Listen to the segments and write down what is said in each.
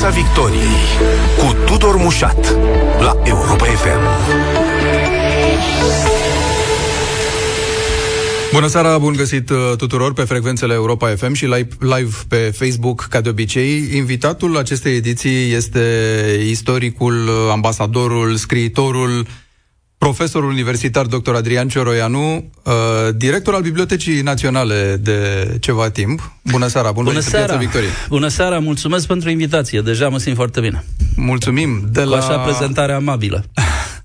Piața Victoriei cu Tudor Mușat la Europa FM. Bună seara, bun găsit uh, tuturor pe frecvențele Europa FM și live, live pe Facebook, ca de obicei. Invitatul acestei ediții este istoricul, uh, ambasadorul, scriitorul, profesorul universitar dr. Adrian Cioroianu, uh, director al Bibliotecii Naționale de ceva timp. Bună seara, bun Bună seara. Victorie. Bună seara, mulțumesc pentru invitație. Deja mă simt foarte bine. Mulțumim. De Cu la... așa prezentare amabilă.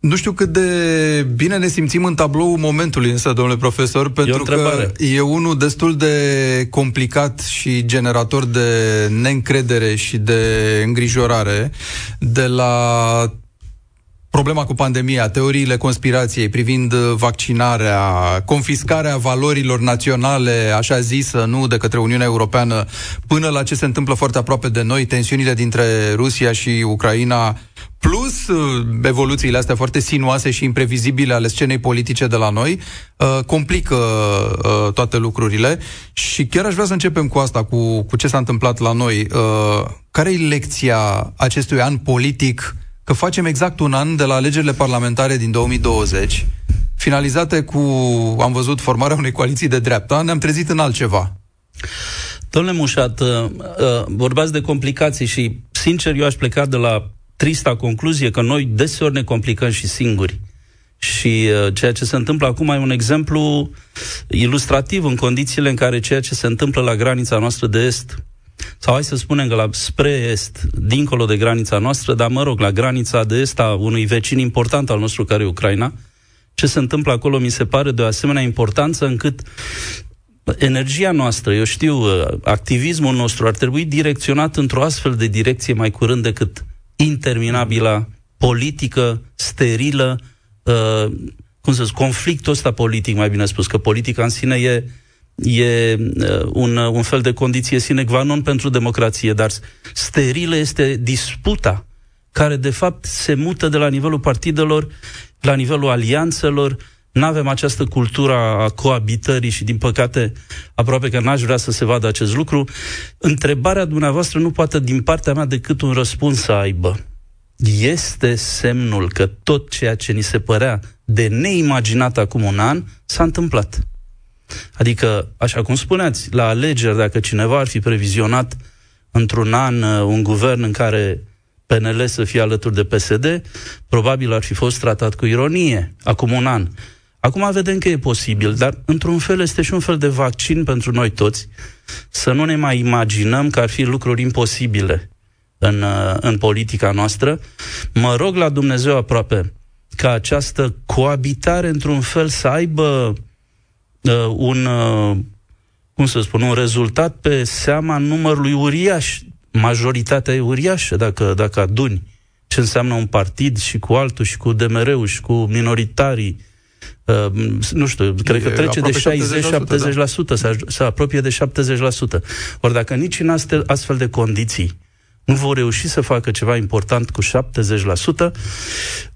Nu știu cât de bine ne simțim în tablou momentului însă, domnule profesor, pentru e că e unul destul de complicat și generator de neîncredere și de îngrijorare de la problema cu pandemia, teoriile conspirației privind vaccinarea, confiscarea valorilor naționale, așa zisă, nu de către Uniunea Europeană, până la ce se întâmplă foarte aproape de noi, tensiunile dintre Rusia și Ucraina, plus uh, evoluțiile astea foarte sinuoase și imprevizibile ale scenei politice de la noi, uh, complică uh, toate lucrurile și chiar aș vrea să începem cu asta, cu, cu ce s-a întâmplat la noi. Care e lecția acestui an politic că facem exact un an de la alegerile parlamentare din 2020, finalizate cu, am văzut, formarea unei coaliții de dreapta, ne-am trezit în altceva. Domnule Mușat, uh, uh, vorbați de complicații și, sincer, eu aș pleca de la trista concluzie că noi deseori ne complicăm și singuri. Și uh, ceea ce se întâmplă acum e un exemplu ilustrativ în condițiile în care ceea ce se întâmplă la granița noastră de est sau hai să spunem că la spre est, dincolo de granița noastră, dar mă rog, la granița de est a unui vecin important al nostru care e Ucraina, ce se întâmplă acolo mi se pare de o asemenea importanță încât energia noastră, eu știu, uh, activismul nostru ar trebui direcționat într-o astfel de direcție mai curând decât interminabila politică, sterilă, uh, cum să zic, conflictul ăsta politic, mai bine spus, că politica în sine e e uh, un, uh, un fel de condiție sine qua non pentru democrație, dar sterilă este disputa care de fapt se mută de la nivelul partidelor la nivelul alianțelor, nu avem această cultură a coabitării și, din păcate, aproape că n-aș vrea să se vadă acest lucru. Întrebarea dumneavoastră nu poate, din partea mea, decât un răspuns să aibă. Este semnul că tot ceea ce ni se părea de neimaginat acum un an s-a întâmplat. Adică, așa cum spuneați, la alegeri, dacă cineva ar fi previzionat într-un an uh, un guvern în care PNL să fie alături de PSD, probabil ar fi fost tratat cu ironie acum un an. Acum vedem că e posibil, dar într-un fel este și un fel de vaccin pentru noi toți să nu ne mai imaginăm că ar fi lucruri imposibile în, uh, în politica noastră. Mă rog la Dumnezeu aproape ca această coabitare într-un fel să aibă uh, un, uh, cum să spun, un rezultat pe seama numărului uriaș. Majoritatea e uriașă dacă, dacă aduni ce înseamnă un partid și cu altul și cu DMR-ul și cu minoritarii. Uh, nu știu, cred că trece de 60-70%, da. se, se apropie de 70%. Ori dacă nici în astfel, astfel de condiții nu vor reuși să facă ceva important cu 70%,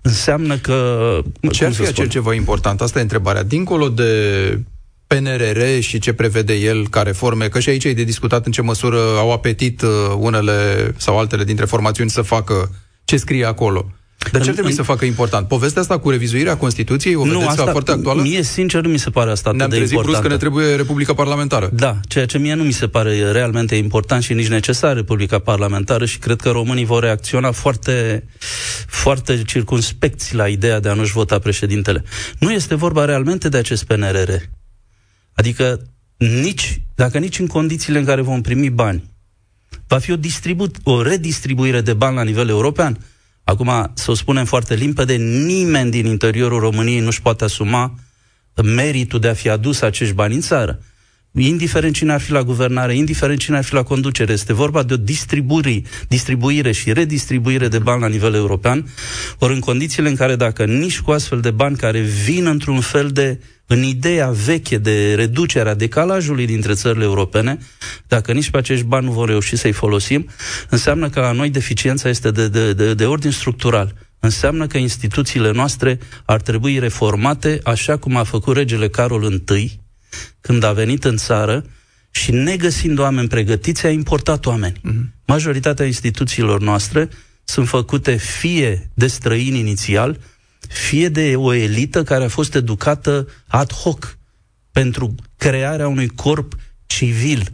înseamnă că... Ce ar fi acel ceva important? Asta e întrebarea. Dincolo de PNRR și ce prevede el ca reforme, că și aici e de discutat în ce măsură au apetit uh, unele sau altele dintre formațiuni să facă ce scrie acolo. Dar ce ar trebui în... să facă important? Povestea asta cu revizuirea Constituției, o vedeți nu, asta, foarte actuală? Mie, sincer, nu mi se pare asta Ne-am de importantă. brusc că ne trebuie Republica Parlamentară. Da, ceea ce mie nu mi se pare realmente important și nici necesar Republica Parlamentară și cred că românii vor reacționa foarte, foarte circunspecți la ideea de a nu-și vota președintele. Nu este vorba realmente de acest PNRR. Adică nici, dacă nici în condițiile în care vom primi bani, va fi o, distribu- o redistribuire de bani la nivel european. Acum, să o spunem foarte limpede, nimeni din interiorul României nu-și poate asuma meritul de a fi adus acești bani în țară indiferent cine ar fi la guvernare, indiferent cine ar fi la conducere, este vorba de o distribuire, distribuire și redistribuire de bani la nivel european, ori în condițiile în care dacă nici cu astfel de bani care vin într-un fel de în ideea veche de reducerea decalajului dintre țările europene, dacă nici pe acești bani nu vom reuși să-i folosim, înseamnă că la noi deficiența este de, de, de, de ordin structural. Înseamnă că instituțiile noastre ar trebui reformate așa cum a făcut regele Carol I, când a venit în țară și negăsind oameni pregătiți, a importat oameni. Mm-hmm. majoritatea instituțiilor noastre sunt făcute fie de străini inițial, fie de o elită care a fost educată ad hoc pentru crearea unui corp civil.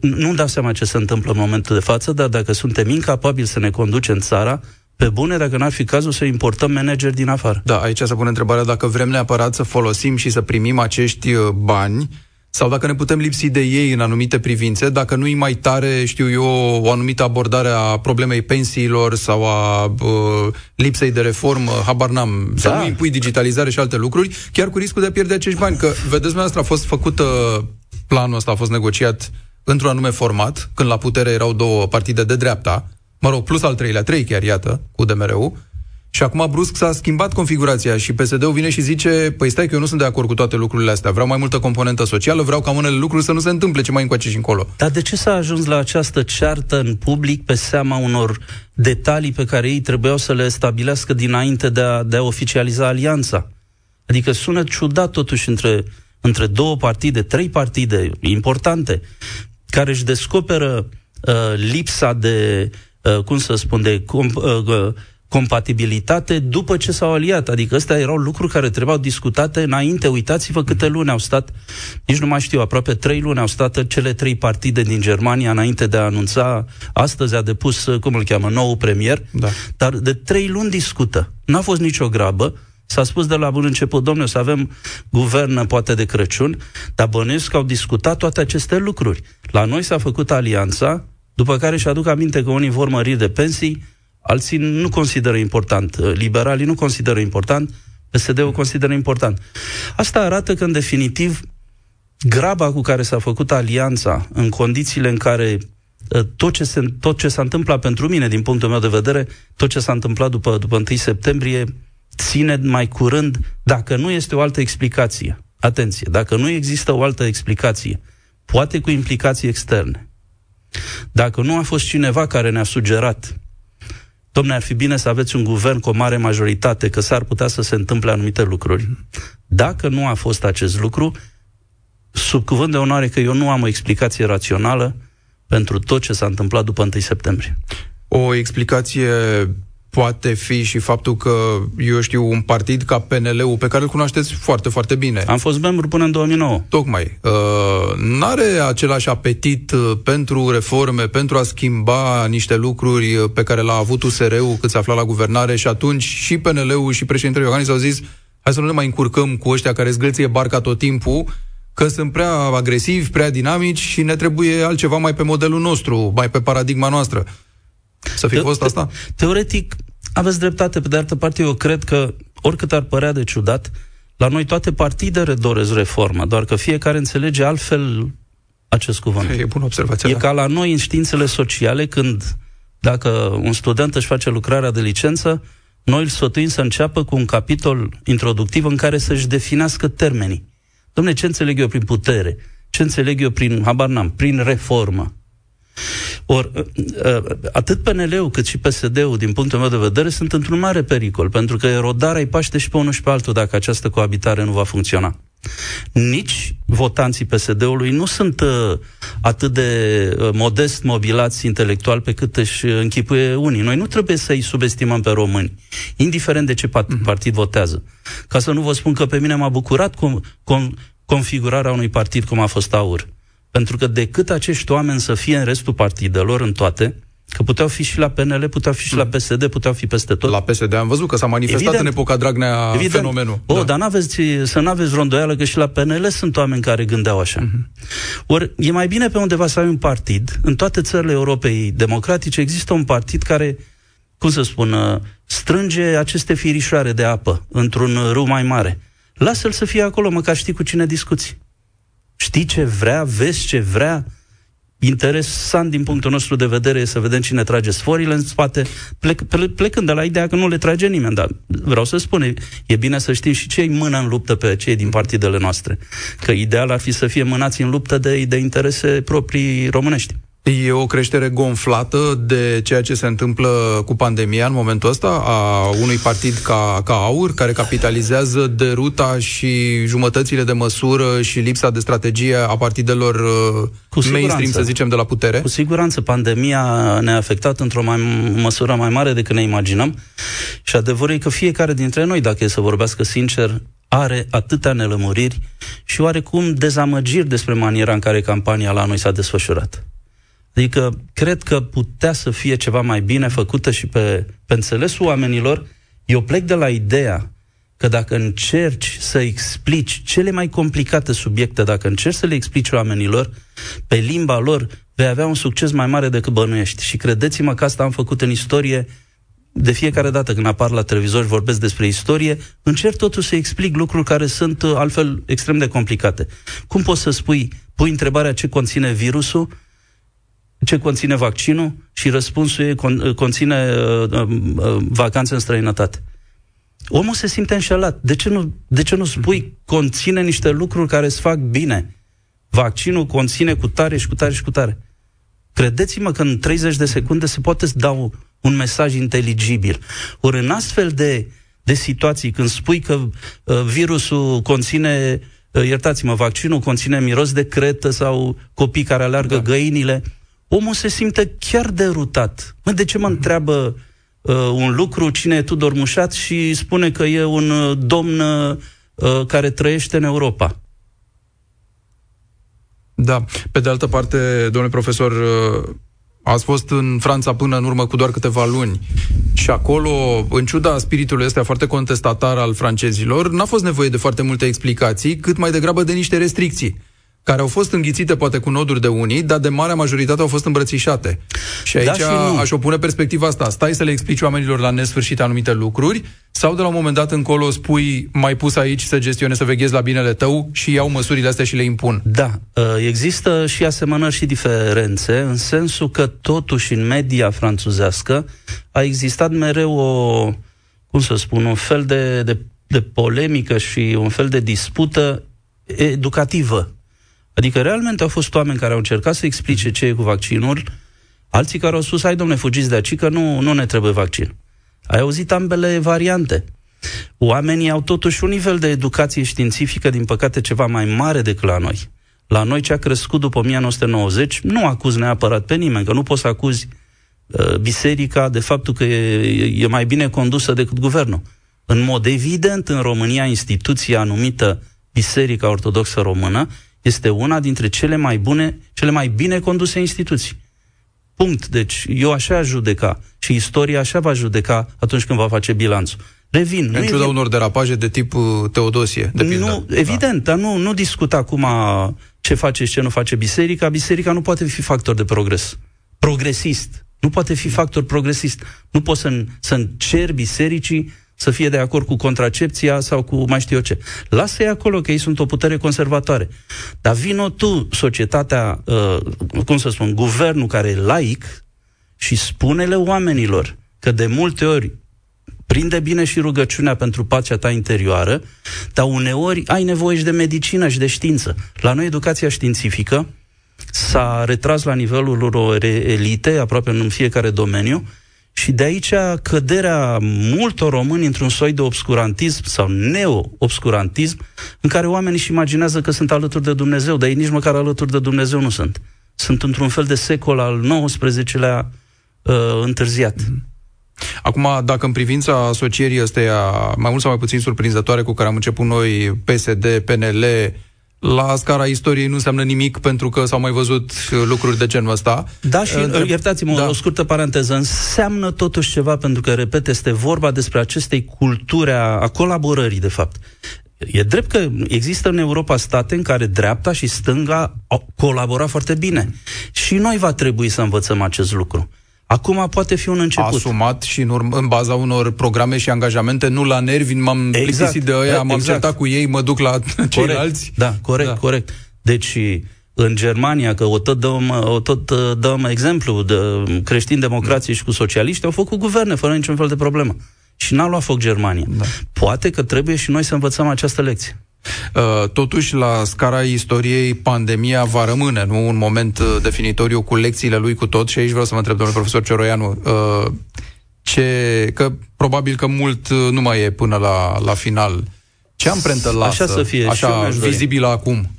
Nu-mi dau seama ce se întâmplă în momentul de față, dar dacă suntem incapabili să ne conducem țara, pe bune, dacă n-ar fi cazul să importăm manageri din afară. Da, aici se pune întrebarea dacă vrem neapărat să folosim și să primim acești uh, bani sau dacă ne putem lipsi de ei în anumite privințe, dacă nu-i mai tare, știu eu, o anumită abordare a problemei pensiilor sau a uh, lipsei de reformă, habar n-am, da. să nu impui digitalizare și alte lucruri, chiar cu riscul de a pierde acești bani. Că, vedeți, dumneavoastră, a fost făcută, planul ăsta a fost negociat într-un anume format, când la putere erau două partide de dreapta, mă rog, plus al treilea, trei chiar, iată, cu DMR-ul, și acum brusc s-a schimbat configurația și PSD-ul vine și zice, păi stai că eu nu sunt de acord cu toate lucrurile astea, vreau mai multă componentă socială, vreau ca unele lucruri să nu se întâmple ce mai încoace și încolo. Dar de ce s-a ajuns la această ceartă în public pe seama unor detalii pe care ei trebuiau să le stabilească dinainte de a, de a oficializa alianța? Adică sună ciudat totuși între, între două partide, trei partide importante, care își descoperă uh, lipsa de, uh, cum să spun, de com, uh, compatibilitate după ce s-au aliat. Adică astea erau lucruri care trebuiau discutate înainte. Uitați-vă câte luni au stat, nici nu mai știu, aproape trei luni au stat cele trei partide din Germania înainte de a anunța. Astăzi a depus, cum îl cheamă, nou premier. Da. Dar de trei luni discută. N-a fost nicio grabă. S-a spus de la bun început, domnule, să avem guvern poate de Crăciun, dar bănuiesc că au discutat toate aceste lucruri. La noi s-a făcut alianța, după care și aduc aminte că unii vor mări de pensii, alții nu consideră important, uh, liberalii nu consideră important, PSD-ul consideră important. Asta arată că, în definitiv, graba cu care s-a făcut alianța, în condițiile în care uh, tot ce, se, tot ce s-a întâmplat pentru mine, din punctul meu de vedere, tot ce s-a întâmplat după, după 1 septembrie, ține mai curând, dacă nu este o altă explicație, atenție, dacă nu există o altă explicație, poate cu implicații externe, dacă nu a fost cineva care ne-a sugerat domne, ar fi bine să aveți un guvern cu o mare majoritate, că s-ar putea să se întâmple anumite lucruri. Dacă nu a fost acest lucru, sub cuvânt de onoare că eu nu am o explicație rațională pentru tot ce s-a întâmplat după 1 septembrie. O explicație poate fi și faptul că, eu știu, un partid ca PNL-ul, pe care îl cunoașteți foarte, foarte bine. Am fost membru până în 2009. Tocmai. Uh, n-are același apetit uh, pentru reforme, pentru a schimba niște lucruri uh, pe care l-a avut USR-ul cât se afla la guvernare și atunci și PNL-ul și președintele Iohannis au zis hai să nu ne mai încurcăm cu ăștia care zgâlție barca tot timpul, că sunt prea agresivi, prea dinamici și ne trebuie altceva mai pe modelul nostru, mai pe paradigma noastră. Să fi te- fost asta? Teoretic, aveți dreptate. Pe de altă parte, eu cred că, oricât ar părea de ciudat, la noi toate partidele doresc reformă, doar că fiecare înțelege altfel acest cuvânt. E bună observație. E da. ca la noi în științele sociale, când dacă un student își face lucrarea de licență, noi îl sfătuim să înceapă cu un capitol introductiv în care să-și definească termenii. Domne, ce înțeleg eu prin putere? Ce înțeleg eu prin, habar n-am, prin reformă? Or, ă, ă, atât PNL-ul cât și PSD-ul, din punctul meu de vedere, sunt într-un mare pericol, pentru că erodarea îi paște și pe unul și pe altul dacă această coabitare nu va funcționa. Nici votanții PSD-ului nu sunt uh, atât de uh, modest mobilați intelectual pe cât își închipuie unii. Noi nu trebuie să-i subestimăm pe români, indiferent de ce mhm. partid votează. Ca să nu vă spun că pe mine m-a bucurat com, com, configurarea unui partid cum a fost AUR. Pentru că decât acești oameni să fie în restul partidelor, în toate, Că puteau fi și la PNL, puteau fi și la PSD, puteau fi peste tot. La PSD am văzut că s-a manifestat Evident. în epoca Dragnea Evident. fenomenul. O, da. dar n-aveți, să nu aveți rondoială că și la PNL sunt oameni care gândeau așa. Uh-huh. Ori e mai bine pe undeva să ai un partid. În toate țările Europei democratice există un partid care, cum să spun, strânge aceste firișoare de apă într-un râu mai mare. Lasă-l să fie acolo, măcar știi cu cine discuți știi ce vrea, vezi ce vrea. Interesant din punctul nostru de vedere să vedem cine trage sforile în spate, plec, plecând de la ideea că nu le trage nimeni, dar vreau să spun, e bine să știm și cei mână în luptă pe cei din partidele noastre. Că ideal ar fi să fie mânați în luptă de, de interese proprii românești. E o creștere gonflată de ceea ce se întâmplă cu pandemia în momentul ăsta a unui partid ca, ca AUR, care capitalizează de ruta și jumătățile de măsură și lipsa de strategie a partidelor uh, cu mainstream, să zicem, de la putere? Cu siguranță, pandemia ne-a afectat într-o mai, măsură mai mare decât ne imaginăm și adevărul e că fiecare dintre noi, dacă e să vorbească sincer, are atâtea nelămuriri și oarecum dezamăgiri despre maniera în care campania la noi s-a desfășurat. Adică cred că putea să fie ceva mai bine făcută și pe, pe înțelesul oamenilor. Eu plec de la ideea că dacă încerci să explici cele mai complicate subiecte, dacă încerci să le explici oamenilor pe limba lor, vei avea un succes mai mare decât bănuiești. Și credeți-mă că asta am făcut în istorie de fiecare dată când apar la televizor și vorbesc despre istorie, încerc totuși să explic lucruri care sunt uh, altfel extrem de complicate. Cum poți să spui, pui întrebarea ce conține virusul, ce conține vaccinul și răspunsul e con, conține uh, uh, uh, vacanțe în străinătate. Omul se simte înșelat. De ce nu, de ce nu spui conține niște lucruri care îți fac bine? Vaccinul conține cu tare și cu tare și cu tare. Credeți-mă că în 30 de secunde se poate da un mesaj inteligibil. Ori în astfel de, de situații, când spui că uh, virusul conține, uh, iertați-mă, vaccinul conține miros de cretă sau copii care alergă da. găinile, omul se simte chiar derutat. Mă, de ce mă întreabă uh, un lucru cine e Tudor Mușat și spune că e un uh, domn uh, care trăiește în Europa? Da. Pe de altă parte, domnule profesor, uh, ați fost în Franța până în urmă cu doar câteva luni și acolo, în ciuda spiritului ăsta foarte contestatar al francezilor, n-a fost nevoie de foarte multe explicații, cât mai degrabă de niște restricții care au fost înghițite poate cu noduri de unii, dar de marea majoritate au fost îmbrățișate. Și da aici da și aș opune perspectiva asta. Stai să le explici oamenilor la nesfârșit anumite lucruri sau de la un moment dat încolo spui mai pus aici să gestionezi, să veghezi la binele tău și iau măsurile astea și le impun. Da, ă, există și asemănări și diferențe, în sensul că totuși în media franțuzească a existat mereu o, cum să spun, un fel de, de, de polemică și un fel de dispută educativă Adică realmente au fost oameni care au încercat să explice ce e cu vaccinul, alții care au spus, hai domne, fugiți de aici, că nu, nu ne trebuie vaccin. Ai auzit ambele variante. Oamenii au totuși un nivel de educație științifică, din păcate, ceva mai mare decât la noi. La noi ce a crescut după 1990, nu acuz neapărat pe nimeni, că nu poți să acuzi uh, biserica de faptul că e, e mai bine condusă decât guvernul. În mod evident, în România, instituția numită Biserica Ortodoxă Română este una dintre cele mai bune, cele mai bine conduse instituții. Punct. Deci eu așa aș judeca și istoria așa va judeca atunci când va face bilanțul. Revin. În ciuda unor derapaje de tip uh, Teodosie, de pildă. Nu, evident, da. dar nu, nu discut acum ce face și ce nu face biserica. Biserica nu poate fi factor de progres. Progresist. Nu poate fi factor progresist. Nu poți să, să încer bisericii să fie de acord cu contracepția sau cu mai știu eu ce. Lasă-i acolo că ei sunt o putere conservatoare. Dar vino tu, societatea, uh, cum să spun, guvernul care e laic și spune-le oamenilor că de multe ori prinde bine și rugăciunea pentru pacea ta interioară, dar uneori ai nevoie și de medicină și de știință. La noi educația științifică s-a retras la nivelul unor elite, aproape în fiecare domeniu, și de aici căderea multor români într-un soi de obscurantism sau neo-obscurantism în care oamenii își imaginează că sunt alături de Dumnezeu, dar ei nici măcar alături de Dumnezeu nu sunt. Sunt într-un fel de secol al XIX-lea uh, întârziat. Mm-hmm. Acum, dacă în privința asocierii ăsteia, mai mult sau mai puțin surprinzătoare cu care am început noi, PSD, PNL, la scara istoriei nu înseamnă nimic pentru că s-au mai văzut uh, lucruri de genul ăsta. Da, și Întreb... iertați-mă da. o scurtă paranteză, înseamnă totuși ceva pentru că, repet, este vorba despre acestei culturi a, a colaborării, de fapt. E drept că există în Europa state în care dreapta și stânga au colaborat foarte bine. Și noi va trebui să învățăm acest lucru. Acum poate fi un început. Asumat și în, urm- în baza unor programe și angajamente, nu la nervi, m-am exact. plictisit de ăia, exact. m-am certat cu ei, mă duc la corect. ceilalți. Da, corect, da. corect. Deci, în Germania, că o tot dăm, o tot uh, dăm exemplu de creștini democrații da. și cu socialiști, au făcut guverne fără niciun fel de problemă. Și n-a luat foc Germania. Da. Poate că trebuie și noi să învățăm această lecție. Uh, totuși, la scara istoriei, pandemia va rămâne, nu un moment uh, definitoriu cu lecțiile lui cu tot și aici vreau să mă întreb, domnul profesor Ceroianu, uh, ce, că probabil că mult nu mai e până la, la final. Ce amprentă lasă, așa, să fie, așa vizibilă acum?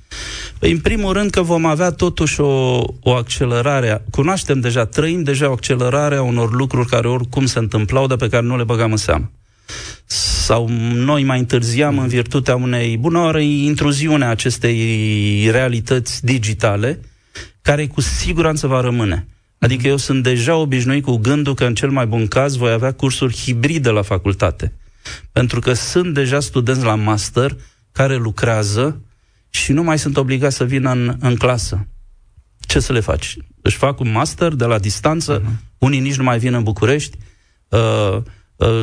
Păi, în primul rând că vom avea totuși o, o accelerare. Cunoaștem deja, trăim deja o accelerare a unor lucruri care oricum se întâmplau, dar pe care nu le băgam în seamă sau noi mai întârziam în virtutea unei bună oară intruziune a acestei realități digitale, care cu siguranță va rămâne. Adică eu sunt deja obișnuit cu gândul că în cel mai bun caz voi avea cursuri hibride la facultate. Pentru că sunt deja studenți la master care lucrează și nu mai sunt obligați să vină în, în clasă. Ce să le faci? Își fac un master de la distanță, uh-huh. unii nici nu mai vin în București, uh, Uh,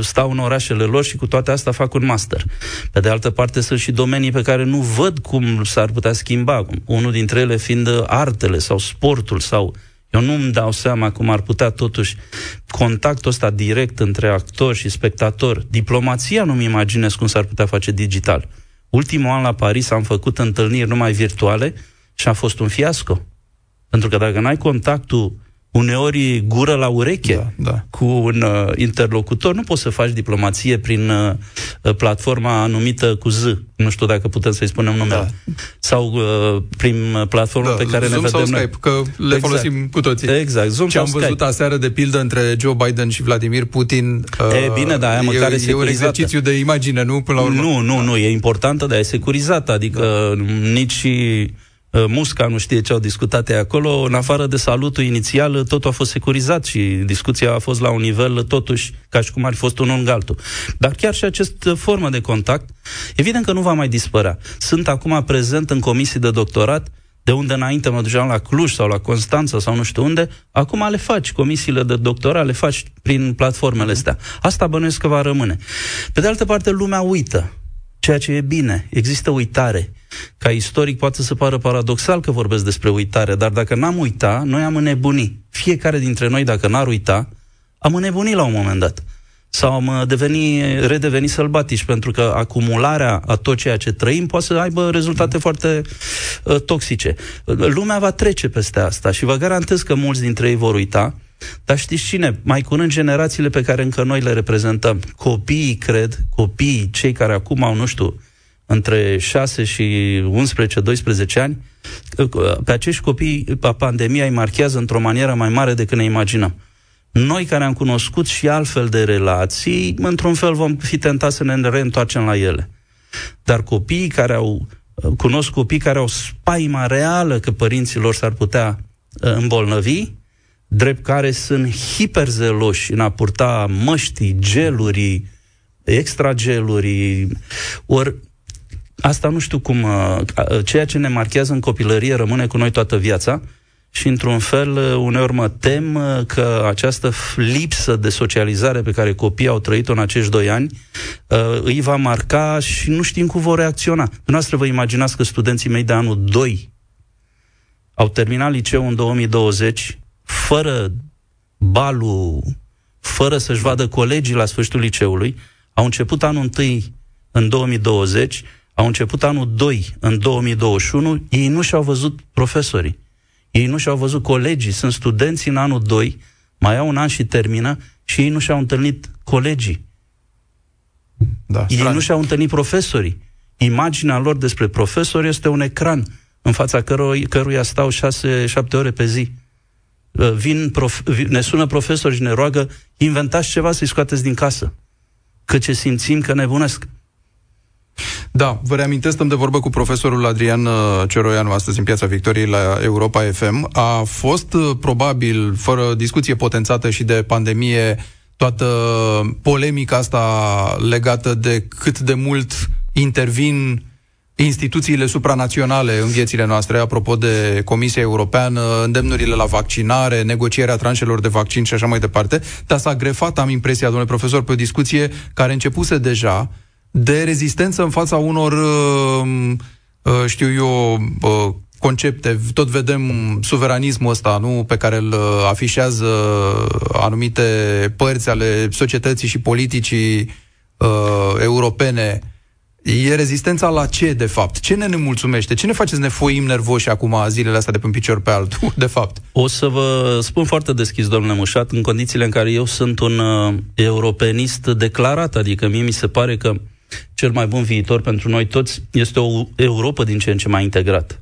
stau în orașele lor și cu toate astea fac un master. Pe de altă parte, sunt și domenii pe care nu văd cum s-ar putea schimba. Unul dintre ele fiind artele sau sportul sau eu nu îmi dau seama cum ar putea totuși contactul ăsta direct între actor și spectator. Diplomația nu-mi imaginez cum s-ar putea face digital. Ultimul an la Paris am făcut întâlniri numai virtuale și a fost un fiasco. Pentru că dacă n-ai contactul uneori gură la ureche da, da. cu un uh, interlocutor. Nu poți să faci diplomație prin uh, platforma numită cu Z. Nu știu dacă putem să-i spunem numele. Da. Sau uh, prin platforma da, pe care Zoom ne vedem sau Skype, că le exact. folosim cu toții. Exact, Zoom Ce am văzut Skype. aseară, de pildă, între Joe Biden și Vladimir Putin... Uh, e bine, dar aia măcar e, e un exercițiu de imagine, nu? Până la urmă. Nu, nu, nu, e importantă, dar e securizată. Adică da. nici Uh, Musca nu știe ce au discutat acolo, în afară de salutul inițial, totul a fost securizat și discuția a fost la un nivel totuși ca și cum ar fi fost unul în altul. Dar chiar și această formă de contact, evident că nu va mai dispărea. Sunt acum prezent în comisii de doctorat, de unde înainte mă duceam la Cluj sau la Constanța sau nu știu unde, acum le faci, comisiile de doctorat le faci prin platformele astea. Asta bănuiesc că va rămâne. Pe de altă parte, lumea uită ceea ce e bine. Există uitare. Ca istoric poate să pară paradoxal că vorbesc despre uitare, dar dacă n-am uita, noi am înnebuni. Fiecare dintre noi, dacă n-ar uita, am înnebunit la un moment dat. Sau am uh, deveni, redeveni sălbatici, pentru că acumularea a tot ceea ce trăim poate să aibă rezultate foarte uh, toxice. Lumea va trece peste asta și vă garantez că mulți dintre ei vor uita, dar știți cine? Mai curând generațiile pe care încă noi le reprezentăm. Copiii, cred, copiii, cei care acum au, nu știu, între 6 și 11-12 ani, pe acești copii pandemia îi marchează într-o manieră mai mare decât ne imaginăm. Noi care am cunoscut și altfel de relații, într-un fel vom fi tentați să ne reîntoarcem la ele. Dar copiii care au, cunosc copii care au spaima reală că părinților s-ar putea uh, îmbolnăvi, drept care sunt hiperzeloși în a purta măștii, geluri, extrageluri, ori asta nu știu cum, uh, ceea ce ne marchează în copilărie rămâne cu noi toată viața și într-un fel uh, uneori mă tem uh, că această lipsă de socializare pe care copiii au trăit-o în acești doi ani îi va marca și nu știm cum vor reacționa. Noastră vă imaginați că studenții mei de anul 2 au terminat liceu în 2020 fără balul, fără să-și vadă colegii la sfârșitul liceului, au început anul 1 în 2020, au început anul 2 în 2021, ei nu și-au văzut profesorii. Ei nu și-au văzut colegii, sunt studenți în anul 2, mai au un an și termină și ei nu și-au întâlnit colegii. Da, ei nu și-au întâlnit profesorii. Imaginea lor despre profesori este un ecran în fața căruia, căruia stau 6-7 ore pe zi. Uh, vin prof, ne sună profesori și ne roagă, inventați ceva să-i scoateți din casă. Că ce simțim că nebunesc. Da, vă reamintesc, stăm de vorbă cu profesorul Adrian uh, Ceroianu astăzi în Piața Victoriei la Europa FM. A fost uh, probabil, fără discuție potențată și de pandemie, toată polemica asta legată de cât de mult intervin instituțiile supranaționale în viețile noastre, apropo de Comisia Europeană, îndemnurile la vaccinare, negocierea tranșelor de vaccin și așa mai departe, dar s-a grefat, am impresia, domnule profesor, pe o discuție care începuse deja de rezistență în fața unor, uh, uh, știu eu, uh, concepte. Tot vedem suveranismul ăsta, nu, pe care îl afișează anumite părți ale societății și politicii uh, europene E rezistența la ce, de fapt? Ce ne nemulțumește? Ce ne face să ne foim nervoși acum zilele astea de pe un picior pe altul, de fapt? O să vă spun foarte deschis, domnule Mușat, în condițiile în care eu sunt un uh, europenist declarat, adică mie mi se pare că cel mai bun viitor pentru noi toți este o Europa din ce în ce mai integrată.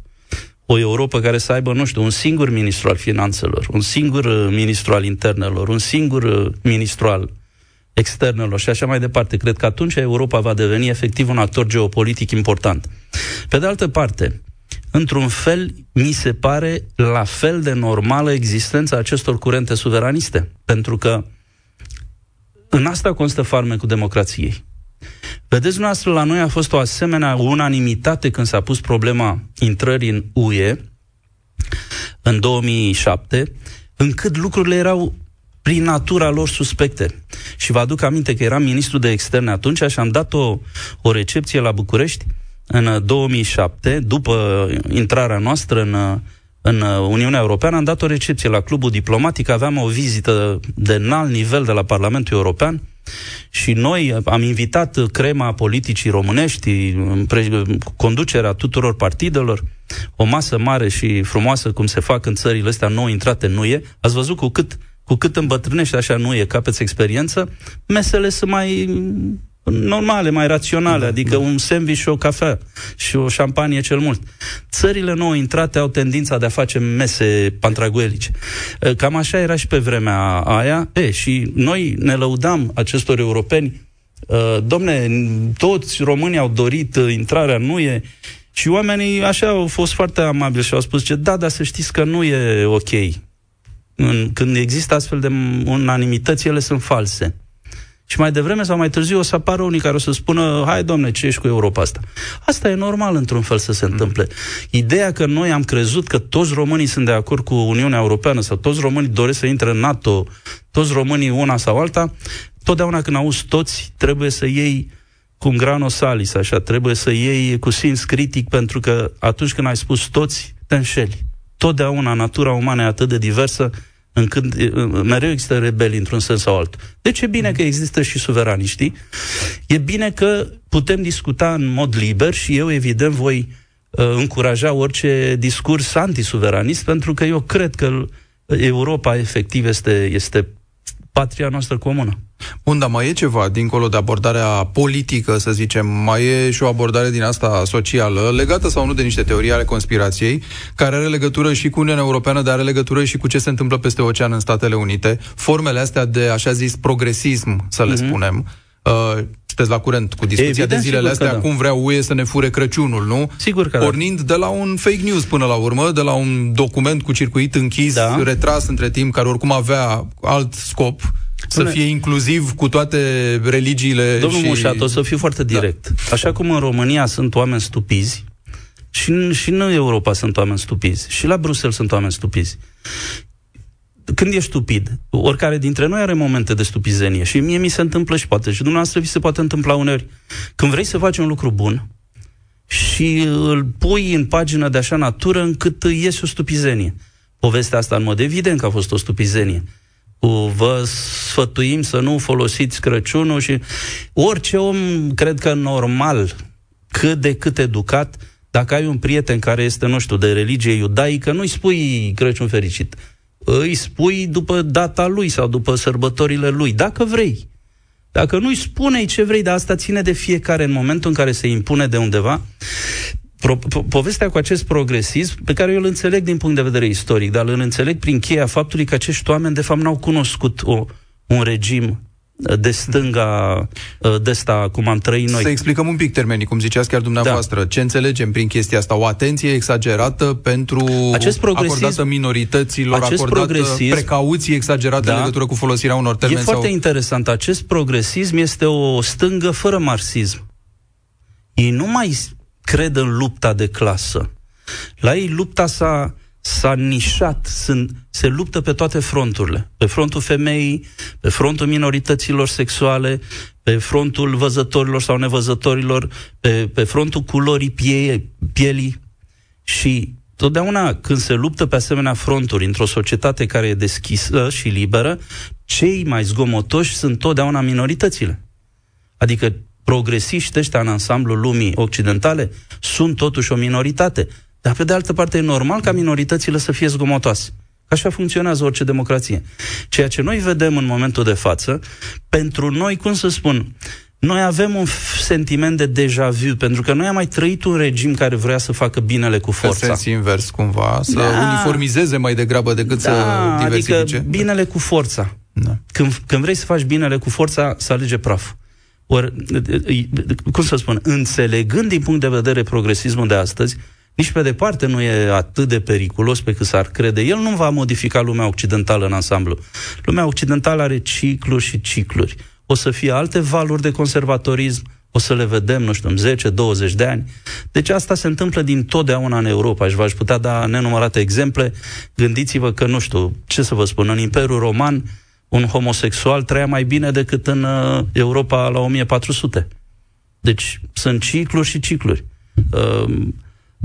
O Europa care să aibă, nu știu, un singur ministru al finanțelor, un singur uh, ministru al internelor, un singur uh, ministru al externelor și așa mai departe. Cred că atunci Europa va deveni efectiv un actor geopolitic important. Pe de altă parte, într-un fel, mi se pare la fel de normală existența acestor curente suveraniste. Pentru că în asta constă farmecul democrației. Vedeți, dumneavoastră, la noi a fost o asemenea unanimitate când s-a pus problema intrării în UE în 2007, încât lucrurile erau prin natura lor suspecte. Și vă aduc aminte că eram ministru de externe atunci și am dat o, o recepție la București în 2007, după intrarea noastră în, în Uniunea Europeană, am dat o recepție la clubul diplomatic, aveam o vizită de înalt nivel de la Parlamentul European și noi am invitat crema politicii românești, conducerea tuturor partidelor, o masă mare și frumoasă cum se fac în țările astea nou intrate în UE. Ați văzut cu cât cu cât îmbătrânești așa nu e, capeți experiență, mesele sunt mai normale, mai raționale, da, adică da. un sandwich și o cafea și o șampanie cel mult. Țările nou intrate au tendința de a face mese pantraguelice. Cam așa era și pe vremea aia. E, și noi ne lăudam acestor europeni domne, toți românii au dorit intrarea, nu e și oamenii așa au fost foarte amabili și au spus că da, dar să știți că nu e ok în, când există astfel de unanimități, ele sunt false. Și mai devreme sau mai târziu o să apară unii care o să spună, hai domne, ce ești cu Europa asta? Asta e normal într-un fel să se întâmple. Ideea că noi am crezut că toți românii sunt de acord cu Uniunea Europeană sau toți românii doresc să intre în NATO, toți românii una sau alta, totdeauna când auzi toți, trebuie să iei cu un grano salis, așa, trebuie să iei cu simț critic, pentru că atunci când ai spus toți, te înșeli totdeauna natura umană e atât de diversă încât mereu există rebeli într-un sens sau altul. Deci e bine că există și suveraniștii, e bine că putem discuta în mod liber și eu, evident, voi uh, încuraja orice discurs antisuveranist, pentru că eu cred că Europa efectiv este, este patria noastră comună. Bun, dar mai e ceva, dincolo de abordarea politică, să zicem, mai e și o abordare din asta socială, legată sau nu de niște teorii ale conspirației, care are legătură și cu Uniunea Europeană, dar are legătură și cu ce se întâmplă peste ocean în Statele Unite. Formele astea de, așa zis, progresism, să le mm-hmm. spunem, uh, sunteți la curent cu discuția Evident, de zilele astea, da. cum vrea UE să ne fure Crăciunul, nu? Sigur că da. Pornind da. de la un fake news până la urmă, de la un document cu circuit închis, da. retras între timp, care oricum avea alt scop, să fie inclusiv cu toate religiile Domnul și... Mușat, o să fiu foarte da. direct. Da. Așa cum în România sunt oameni stupizi, și în, și în Europa sunt oameni stupizi, și la Bruxelles sunt oameni stupizi. Când ești stupid, oricare dintre noi are momente de stupizenie și mie mi se întâmplă și poate și dumneavoastră vi se poate întâmpla uneori. Când vrei să faci un lucru bun și îl pui în pagină de așa natură încât iese o stupizenie. Povestea asta în mod evident că a fost o stupizenie cu vă sfătuim să nu folosiți Crăciunul și orice om, cred că normal, cât de cât educat, dacă ai un prieten care este, nu știu, de religie iudaică, nu-i spui Crăciun fericit. Îi spui după data lui sau după sărbătorile lui, dacă vrei. Dacă nu-i spune ce vrei, dar asta ține de fiecare în momentul în care se impune de undeva. Pro, po, povestea cu acest progresism, pe care eu îl înțeleg din punct de vedere istoric, dar îl înțeleg prin cheia faptului că acești oameni, de fapt, n-au cunoscut o, un regim de stânga de asta, cum am trăit noi. Să explicăm un pic termenii, cum ziceați chiar dumneavoastră. Da. Ce înțelegem prin chestia asta? O atenție exagerată pentru acest acordată minorităților, acest acordată progresism, precauții exagerate da, în legătură cu folosirea unor termeni. E foarte interesant. Acest progresism este o stângă fără marxism. Ei nu mai cred în lupta de clasă. La ei lupta s-a, s-a nișat, sunt, se luptă pe toate fronturile. Pe frontul femeii, pe frontul minorităților sexuale, pe frontul văzătorilor sau nevăzătorilor, pe, pe frontul culorii pie, pielii. Și totdeauna când se luptă pe asemenea fronturi într-o societate care e deschisă și liberă, cei mai zgomotoși sunt totdeauna minoritățile. Adică progresiști ăștia în ansamblul lumii occidentale sunt totuși o minoritate. Dar pe de altă parte e normal ca minoritățile să fie zgomotoase. Așa funcționează orice democrație. Ceea ce noi vedem în momentul de față, pentru noi, cum să spun, noi avem un sentiment de deja vu, pentru că noi am mai trăit un regim care vrea să facă binele cu forța. În sens invers, cumva, să da. uniformizeze mai degrabă decât da, să diversifice. Adică binele cu forța. Da. Când, când vrei să faci binele cu forța, să alege praf. Ori, cum să spun, înțelegând din punct de vedere progresismul de astăzi, nici pe departe nu e atât de periculos pe cât s-ar crede. El nu va modifica lumea occidentală în ansamblu. Lumea occidentală are cicluri și cicluri. O să fie alte valuri de conservatorism, o să le vedem, nu știu, 10-20 de ani. Deci asta se întâmplă din totdeauna în Europa și v-aș putea da nenumărate exemple. Gândiți-vă că, nu știu, ce să vă spun, în Imperiul Roman un homosexual trăia mai bine decât în uh, Europa la 1400. Deci sunt cicluri și cicluri. Uh,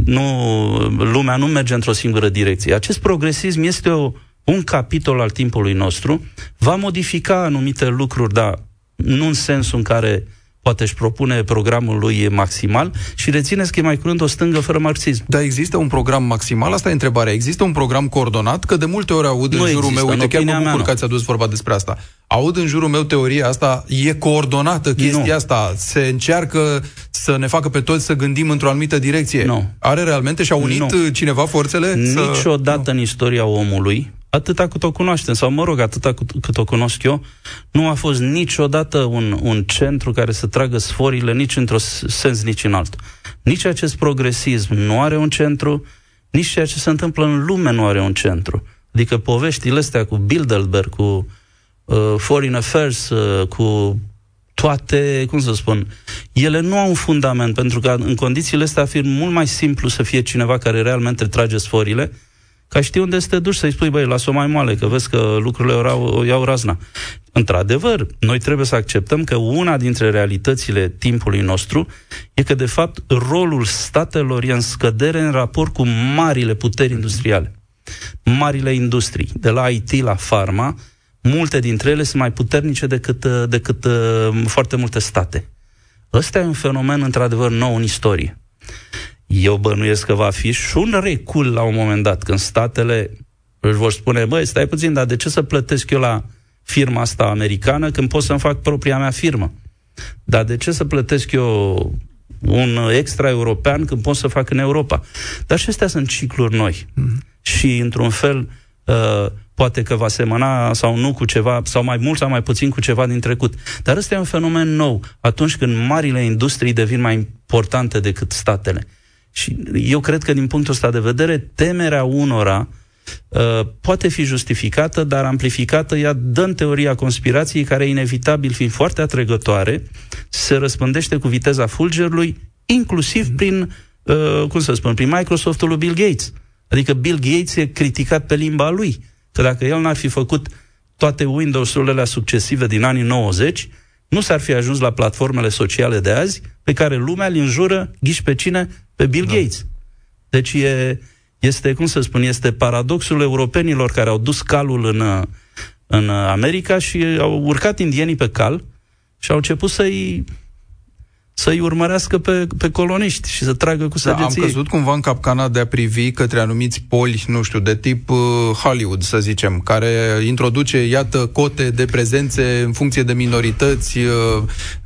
nu, lumea nu merge într-o singură direcție. Acest progresism este o, un capitol al timpului nostru, va modifica anumite lucruri, dar nu în sensul în care poate își propune programul lui maximal și rețineți că e mai curând o stângă fără marxism. Dar există un program maximal? Asta e întrebarea. Există un program coordonat? Că de multe ori aud nu în jurul există, meu, uite, chiar mă bucur că ați adus vorba despre asta. Aud în jurul meu teoria asta, e coordonată chestia nu. asta, se încearcă să ne facă pe toți să gândim într-o anumită direcție. Nu. Are realmente și-a unit nu. cineva forțele? Niciodată să... în istoria omului atâta cât o cunoaștem, sau mă rog, atâta cât o cunosc eu, nu a fost niciodată un, un centru care să tragă sforile nici într-un sens, nici în altul. Nici acest progresism nu are un centru, nici ceea ce se întâmplă în lume nu are un centru. Adică poveștile astea cu Bilderberg, cu uh, Foreign Affairs, uh, cu toate, cum să spun, ele nu au un fundament, pentru că în condițiile astea ar fi mult mai simplu să fie cineva care realmente trage sforile, ca știi unde să te duci să-i spui, băi, las-o mai moale, că vezi că lucrurile o iau razna. Într-adevăr, noi trebuie să acceptăm că una dintre realitățile timpului nostru e că, de fapt, rolul statelor e în scădere în raport cu marile puteri industriale. Marile industrii, de la IT la pharma, multe dintre ele sunt mai puternice decât, decât uh, foarte multe state. Ăsta e un fenomen, într-adevăr, nou în istorie. Eu bănuiesc că va fi și un recul la un moment dat, când statele își vor spune, băi, stai puțin, dar de ce să plătesc eu la firma asta americană când pot să-mi fac propria mea firmă? Dar de ce să plătesc eu un extra european când pot să fac în Europa? Dar și astea sunt cicluri noi. Mm-hmm. Și, într-un fel, uh, poate că va semăna sau nu cu ceva, sau mai mult sau mai puțin cu ceva din trecut. Dar ăsta e un fenomen nou, atunci când marile industrii devin mai importante decât statele. Și eu cred că din punctul ăsta de vedere, temerea unora uh, poate fi justificată, dar amplificată ea dă în teoria conspirației, care inevitabil fiind foarte atrăgătoare, se răspândește cu viteza fulgerului, inclusiv mm-hmm. prin, uh, cum să spun, prin Microsoft-ul lui Bill Gates. Adică Bill Gates e criticat pe limba lui. Că dacă el n-ar fi făcut toate Windows-urile succesive din anii 90, nu s-ar fi ajuns la platformele sociale de azi, pe care lumea îl înjură, ghiși pe cine? Pe Bill da. Gates. Deci e, este, cum să spun, este paradoxul europenilor care au dus calul în, în America și au urcat indienii pe cal și au început să-i să-i urmărească pe, pe coloniști și să tragă cu săgeții. Da, am căzut cumva în capcana de a privi către anumiți poli, nu știu, de tip uh, Hollywood, să zicem, care introduce, iată, cote de prezențe în funcție de minorități, uh,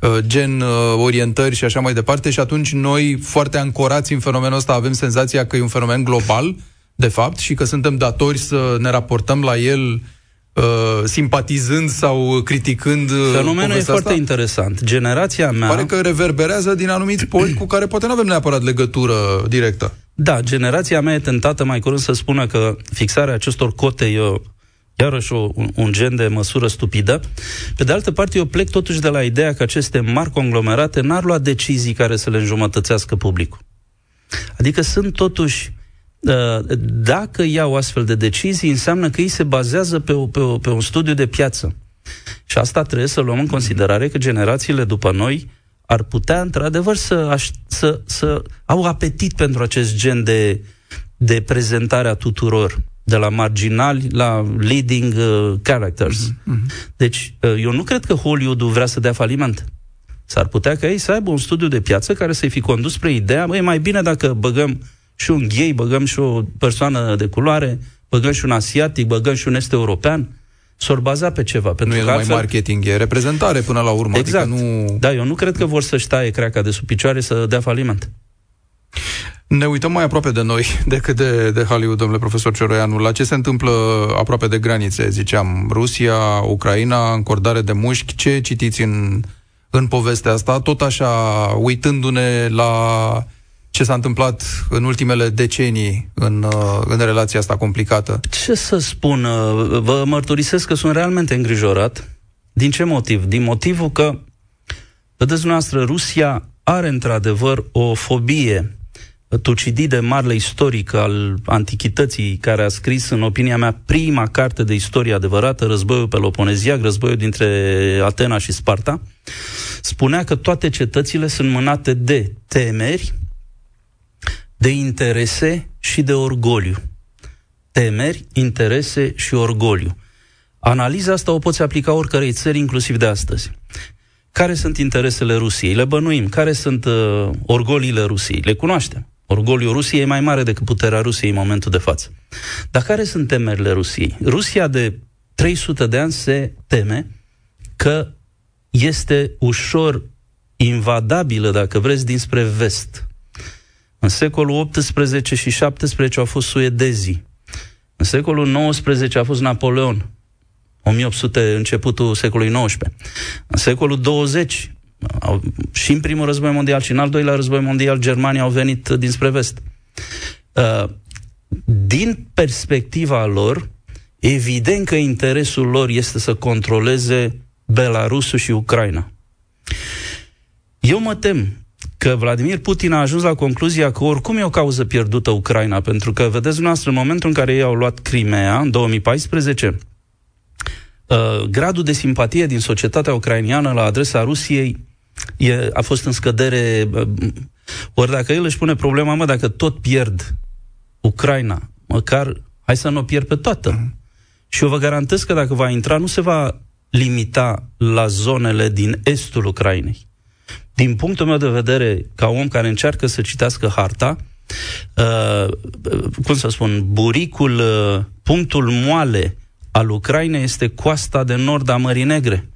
uh, gen uh, orientări și așa mai departe și atunci noi, foarte ancorați în fenomenul ăsta, avem senzația că e un fenomen global, de fapt, și că suntem datori să ne raportăm la el uh, simpatizând sau criticând uh, Fenomenul e asta? foarte interesant. Generația mea... Pare că reverberează din anumiți poli cu care poate nu avem neapărat legătură directă. Da, generația mea e tentată mai curând să spună că fixarea acestor cote e o, iarăși o, un, un gen de măsură stupidă. Pe de altă parte, eu plec totuși de la ideea că aceste mari conglomerate n-ar lua decizii care să le înjumătățească publicul. Adică sunt totuși Uh, dacă iau astfel de decizii, înseamnă că ei se bazează pe, o, pe, o, pe un studiu de piață. Și asta trebuie să luăm în considerare că generațiile după noi ar putea, într-adevăr, să, să, să au apetit pentru acest gen de, de prezentare a tuturor, de la marginali la leading uh, characters. Mm-hmm. Deci, uh, eu nu cred că Hollywood vrea să dea faliment. S-ar putea ca ei să aibă un studiu de piață care să-i fi condus spre ideea, e mai bine dacă băgăm și un gay, băgăm și o persoană de culoare, băgăm și un asiatic, băgăm și un est european, s-or baza pe ceva. Pentru nu e numai marketing, e reprezentare până la urmă. Adică exact. Adică nu... Da, eu nu cred că vor să-și taie creaca de sub picioare să dea faliment. Ne uităm mai aproape de noi decât de, de Hollywood, domnule profesor Cioroianu. La ce se întâmplă aproape de granițe? Ziceam, Rusia, Ucraina, încordare de mușchi. Ce citiți în, în povestea asta? Tot așa, uitându-ne la ce s-a întâmplat în ultimele decenii în, în relația asta complicată? Ce să spun? Vă mărturisesc că sunt realmente îngrijorat. Din ce motiv? Din motivul că, vedeți noastră, Rusia are într-adevăr o fobie Tucidide, marele istoric al antichității, care a scris, în opinia mea, prima carte de istorie adevărată, Războiul Peloponeziac, războiul dintre Atena și Sparta, spunea că toate cetățile sunt mânate de temeri, de interese și de orgoliu. Temeri, interese și orgoliu. Analiza asta o poți aplica oricărei țări, inclusiv de astăzi. Care sunt interesele Rusiei? Le bănuim. Care sunt uh, orgoliile Rusiei? Le cunoaștem. Orgoliul Rusiei e mai mare decât puterea Rusiei în momentul de față. Dar care sunt temerile Rusiei? Rusia de 300 de ani se teme că este ușor invadabilă, dacă vreți, dinspre vest. În secolul 18 și 17 au fost suedezii. În secolul 19 a fost Napoleon. 1800, începutul secolului 19. În secolul 20 au, și în primul război mondial și în al doilea război mondial Germania au venit dinspre vest. Uh, din perspectiva lor, evident că interesul lor este să controleze Belarusul și Ucraina. Eu mă tem că Vladimir Putin a ajuns la concluzia că oricum e o cauză pierdută Ucraina, pentru că, vedeți dumneavoastră, în momentul în care ei au luat Crimea, în 2014, uh, gradul de simpatie din societatea ucrainiană la adresa Rusiei e, a fost în scădere. Ori dacă el își pune problema, mă, dacă tot pierd Ucraina, măcar hai să nu o pierd pe toată. Uh-huh. Și eu vă garantez că dacă va intra, nu se va limita la zonele din estul Ucrainei. Din punctul meu de vedere, ca om care încearcă să citească harta, uh, cum să spun, buricul, uh, punctul moale al Ucrainei este coasta de nord a Mării Negre.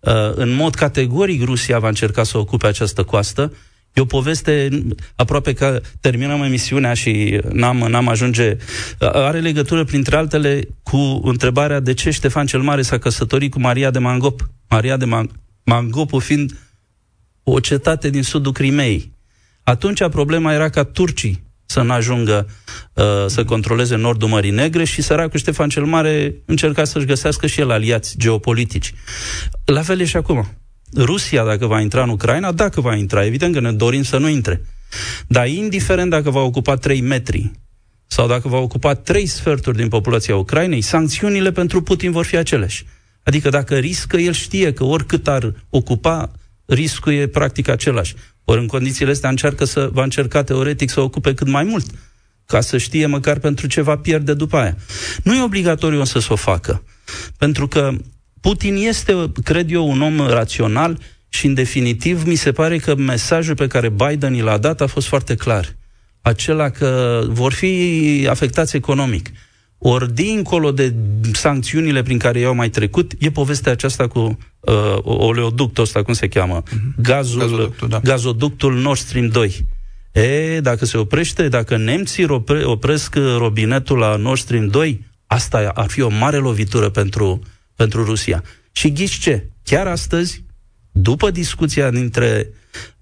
Uh, în mod categoric Rusia va încerca să ocupe această coastă. E o poveste aproape că terminăm emisiunea și n-am, n-am ajunge. Uh, are legătură, printre altele, cu întrebarea de ce Ștefan cel Mare s-a căsătorit cu Maria de Mangop. Maria de Man- Mangopul fiind o cetate din sudul Crimei. Atunci problema era ca turcii să nu ajungă uh, să controleze nordul Mării Negre și săracul Ștefan cel Mare încerca să-și găsească și el aliați geopolitici. La fel e și acum. Rusia, dacă va intra în Ucraina, dacă va intra, evident că ne dorim să nu intre. Dar indiferent dacă va ocupa 3 metri sau dacă va ocupa 3 sferturi din populația Ucrainei, sancțiunile pentru Putin vor fi aceleași. Adică dacă riscă, el știe că oricât ar ocupa, riscul e practic același. Ori în condițiile astea încearcă să, va încerca teoretic să ocupe cât mai mult, ca să știe măcar pentru ce va pierde după aia. Nu e obligatoriu să o facă, pentru că Putin este, cred eu, un om rațional și, în definitiv, mi se pare că mesajul pe care Biden l-a dat a fost foarte clar. Acela că vor fi afectați economic. Ori dincolo de sancțiunile prin care i-au mai trecut, e povestea aceasta cu uh, oleoductul ăsta, cum se cheamă? Uh-huh. Gazul, gazoductul, da. gazoductul Nord Stream 2. E, dacă se oprește, dacă nemții opre, opresc robinetul la Nord Stream 2, asta ar fi o mare lovitură pentru, pentru Rusia. Și ghici ce? Chiar astăzi, după discuția dintre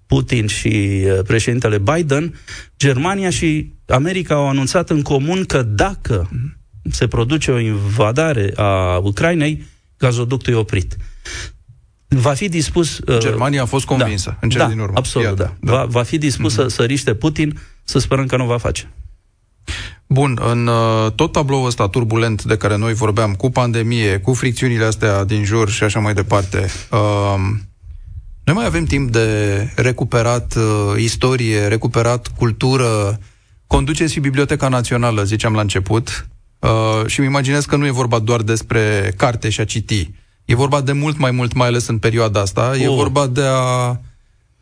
Putin și uh, președintele Biden, Germania și America au anunțat în comun că dacă uh-huh se produce o invadare a Ucrainei, gazoductul e oprit. Va fi dispus... Uh, Germania a fost convinsă da, în cele da, din urmă. absolut, Iată, da. da. Va, va fi dispus mm-hmm. să, să riște Putin, să sperăm că nu va face. Bun, în uh, tot tabloul ăsta turbulent de care noi vorbeam, cu pandemie, cu fricțiunile astea din jur și așa mai departe, uh, noi mai avem timp de recuperat uh, istorie, recuperat cultură, conduceți și Biblioteca Națională, ziceam la început, Uh, și îmi imaginez că nu e vorba doar despre carte și a citi. E vorba de mult mai mult, mai ales în perioada asta. Oh. E vorba de a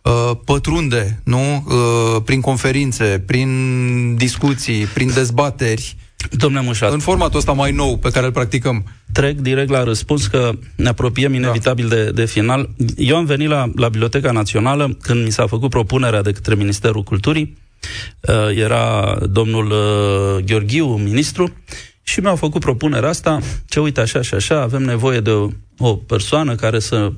uh, pătrunde, nu? Uh, prin conferințe, prin discuții, prin dezbateri. Domnule Mușat. În formatul ăsta mai nou pe care îl practicăm. Trec direct la răspuns că ne apropiem da. inevitabil da. de, de final. Eu am venit la, la Biblioteca Națională când mi s-a făcut propunerea de către Ministerul Culturii. Uh, era domnul uh, Gheorghiu, ministru, și mi-au făcut propunerea asta, ce uite așa și așa, avem nevoie de o, o persoană care să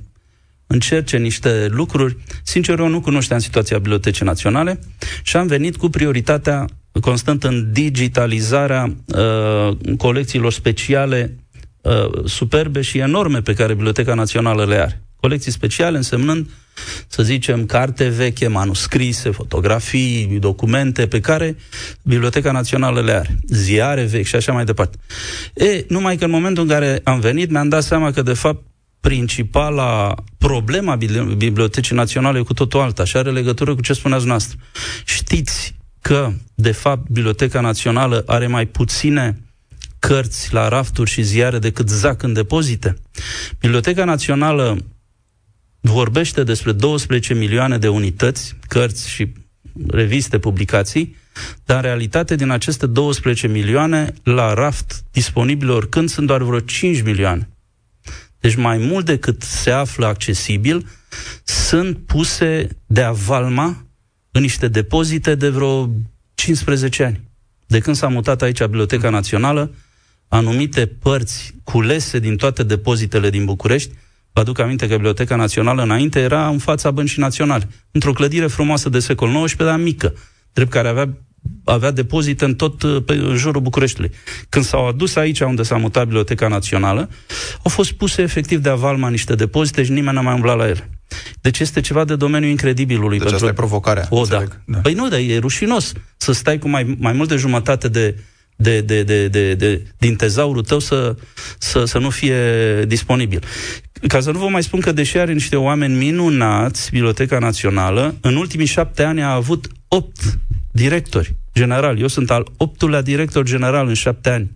încerce niște lucruri. Sincer, eu nu cunoșteam situația Bibliotecii Naționale și am venit cu prioritatea constant în digitalizarea uh, colecțiilor speciale uh, superbe și enorme pe care Biblioteca Națională le are. Colecții speciale însemnând, să zicem, carte veche, manuscrise, fotografii, documente pe care Biblioteca Națională le are, ziare vechi și așa mai departe. E, numai că în momentul în care am venit, mi-am dat seama că, de fapt, principala problema Bibliotecii Naționale e cu totul alta și are legătură cu ce spuneați noastră. Știți că, de fapt, Biblioteca Națională are mai puține cărți la rafturi și ziare decât zac în depozite. Biblioteca Națională vorbește despre 12 milioane de unități, cărți și reviste, publicații, dar în realitate din aceste 12 milioane, la raft disponibile oricând sunt doar vreo 5 milioane. Deci mai mult decât se află accesibil, sunt puse de avalma în niște depozite de vreo 15 ani. De când s-a mutat aici Biblioteca Națională, anumite părți culese din toate depozitele din București Vă aduc aminte că Biblioteca Națională înainte era în fața Băncii Naționale, într-o clădire frumoasă de secol XIX, dar mică, drept care avea avea depozite în tot pe, în jurul Bucureștiului. Când s-au adus aici unde s-a mutat Biblioteca Națională, au fost puse efectiv de avalma niște depozite și nimeni n-a mai umblat la ele. Deci este ceva de domeniul incredibilului. Deci pentru... asta e provocarea. O, da. da. Păi nu, dar e rușinos să stai cu mai, mai mult de jumătate de, de, de, de, de, de, din tezaurul tău să, să, să nu fie disponibil. Ca să nu vă mai spun că, deși are niște oameni minunați, Biblioteca Națională, în ultimii șapte ani a avut opt directori generali. Eu sunt al optulea director general în șapte ani.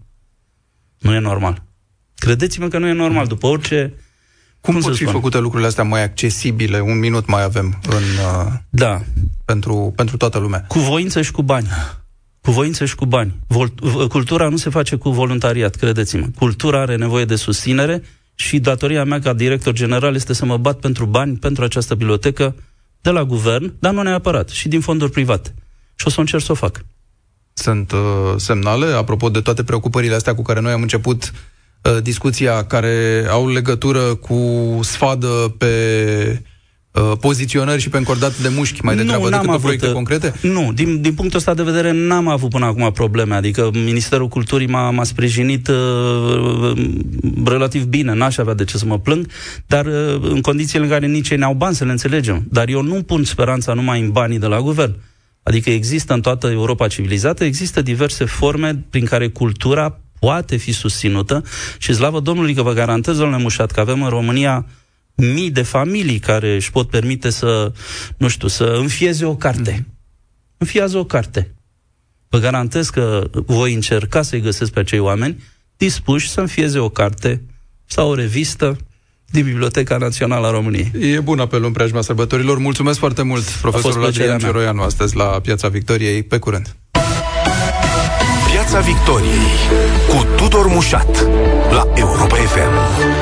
Nu e normal. Credeți-mă că nu e normal. După orice... Cum, cum pot fi spun? făcute lucrurile astea mai accesibile? Un minut mai avem în, uh, da. pentru, pentru toată lumea. Cu voință și cu bani. Cu voință și cu bani. Vol- cultura nu se face cu voluntariat, credeți-mă. Cultura are nevoie de susținere și datoria mea ca director general este să mă bat pentru bani pentru această bibliotecă de la guvern, dar nu neapărat, și din fonduri private. Și o să încerc să o fac. Sunt uh, semnale, apropo de toate preocupările astea cu care noi am început uh, discuția, care au legătură cu sfadă pe Uh, poziționări și pe încordat de mușchi mai degrabă nu, decât avut, proiecte uh, concrete? Nu, din, din punctul ăsta de vedere n-am avut până acum probleme, adică Ministerul Culturii m-a, m-a sprijinit uh, relativ bine, n-aș avea de ce să mă plâng, dar uh, în condițiile în care nici ei n-au bani să le înțelegem. Dar eu nu pun speranța numai în banii de la guvern. Adică există în toată Europa civilizată, există diverse forme prin care cultura poate fi susținută și slavă Domnului că vă garantez, domnule Mușat, că avem în România mii de familii care își pot permite să, nu știu, să înfieze o carte. Înfiază o carte. Vă garantez că voi încerca să-i găsesc pe acei oameni dispuși să înfieze o carte sau o revistă din Biblioteca Națională a României. E bună pe în preajma sărbătorilor. Mulțumesc foarte mult, profesorul Adrian Cioroianu, astăzi la Piața Victoriei. Pe curând! Piața Victoriei cu Tudor Mușat la Europa FM.